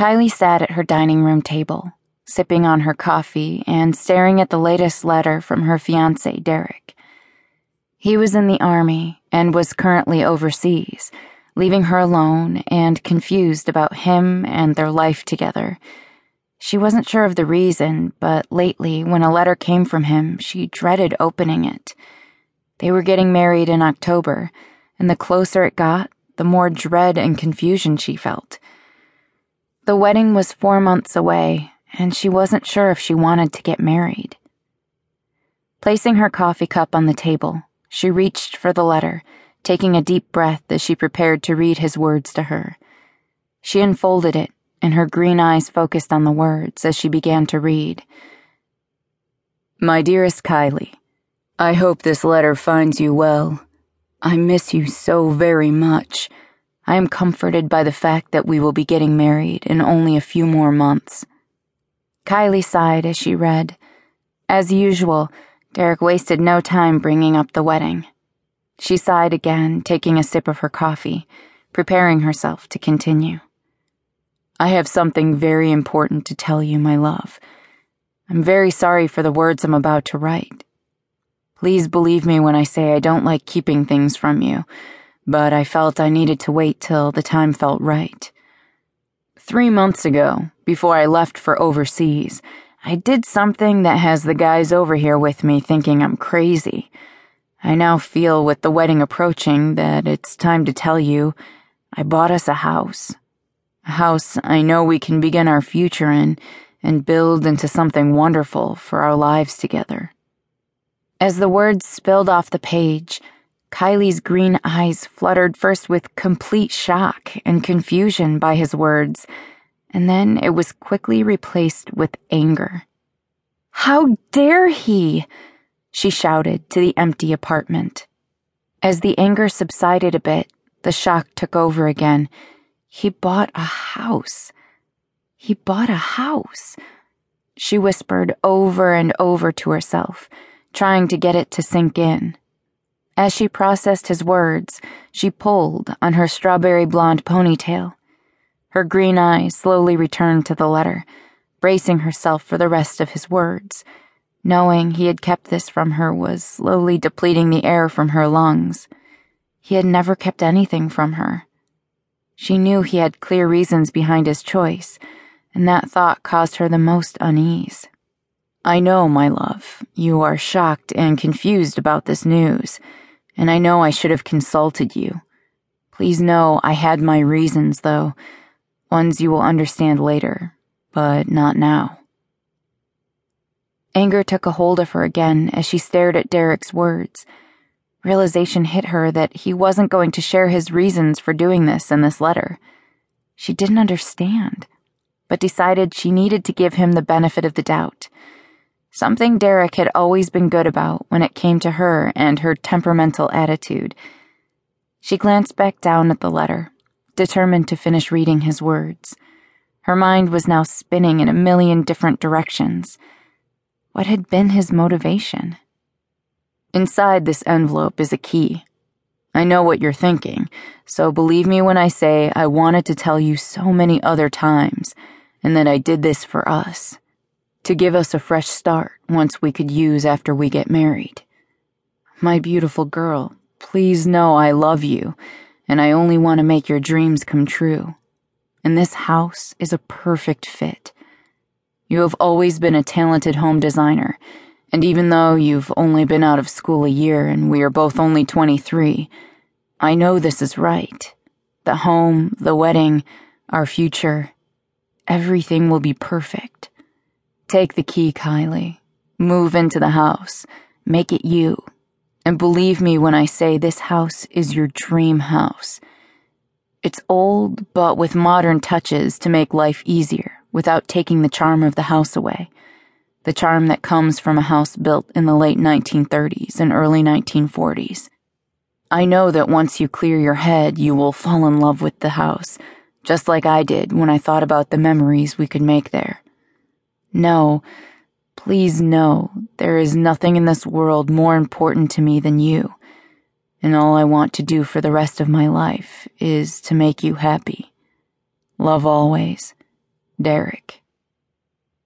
Kylie sat at her dining room table, sipping on her coffee and staring at the latest letter from her fiance, Derek. He was in the army and was currently overseas, leaving her alone and confused about him and their life together. She wasn't sure of the reason, but lately, when a letter came from him, she dreaded opening it. They were getting married in October, and the closer it got, the more dread and confusion she felt. The wedding was four months away, and she wasn't sure if she wanted to get married. Placing her coffee cup on the table, she reached for the letter, taking a deep breath as she prepared to read his words to her. She unfolded it, and her green eyes focused on the words as she began to read. My dearest Kylie, I hope this letter finds you well. I miss you so very much. I am comforted by the fact that we will be getting married in only a few more months. Kylie sighed as she read. As usual, Derek wasted no time bringing up the wedding. She sighed again, taking a sip of her coffee, preparing herself to continue. I have something very important to tell you, my love. I'm very sorry for the words I'm about to write. Please believe me when I say I don't like keeping things from you, but I felt I needed to wait till the time felt right. Three months ago, before I left for overseas, I did something that has the guys over here with me thinking I'm crazy. I now feel with the wedding approaching that it's time to tell you I bought us a house. A house I know we can begin our future in and build into something wonderful for our lives together. As the words spilled off the page, Kylie's green eyes fluttered first with complete shock and confusion by his words, and then it was quickly replaced with anger. How dare he! she shouted to the empty apartment. As the anger subsided a bit, the shock took over again. He bought a house. He bought a house. She whispered over and over to herself trying to get it to sink in. As she processed his words, she pulled on her strawberry blonde ponytail. Her green eyes slowly returned to the letter, bracing herself for the rest of his words. Knowing he had kept this from her was slowly depleting the air from her lungs. He had never kept anything from her. She knew he had clear reasons behind his choice, and that thought caused her the most unease. I know, my love, you are shocked and confused about this news, and I know I should have consulted you. Please know I had my reasons, though, ones you will understand later, but not now. Anger took a hold of her again as she stared at Derek's words. Realization hit her that he wasn't going to share his reasons for doing this in this letter. She didn't understand, but decided she needed to give him the benefit of the doubt something Derek had always been good about when it came to her and her temperamental attitude. She glanced back down at the letter, determined to finish reading his words. Her mind was now spinning in a million different directions. What had been his motivation? Inside this envelope is a key. I know what you're thinking, so believe me when I say I wanted to tell you so many other times, and that I did this for us to give us a fresh start once we could use after we get married. My beautiful girl, please know I love you, and I only want to make your dreams come true. And this house is a perfect fit. You have always been a talented home designer, and even though you've only been out of school a year and we are both only 23, I know this is right. The home, the wedding, our future, everything will be perfect. Take the key, Kylie. Move into the house. Make it you. And believe me when I say this house is your dream house. It's old, but with modern touches to make life easier without taking the charm of the house away. The charm that comes from a house built in the late 1930s and early 1940s. I know that once you clear your head, you will fall in love with the house, just like I did when I thought about the memories we could make there. No, please no, there is nothing in this world more important to me than you. And all I want to do for the rest of my life is to make you happy. Love always, Derek.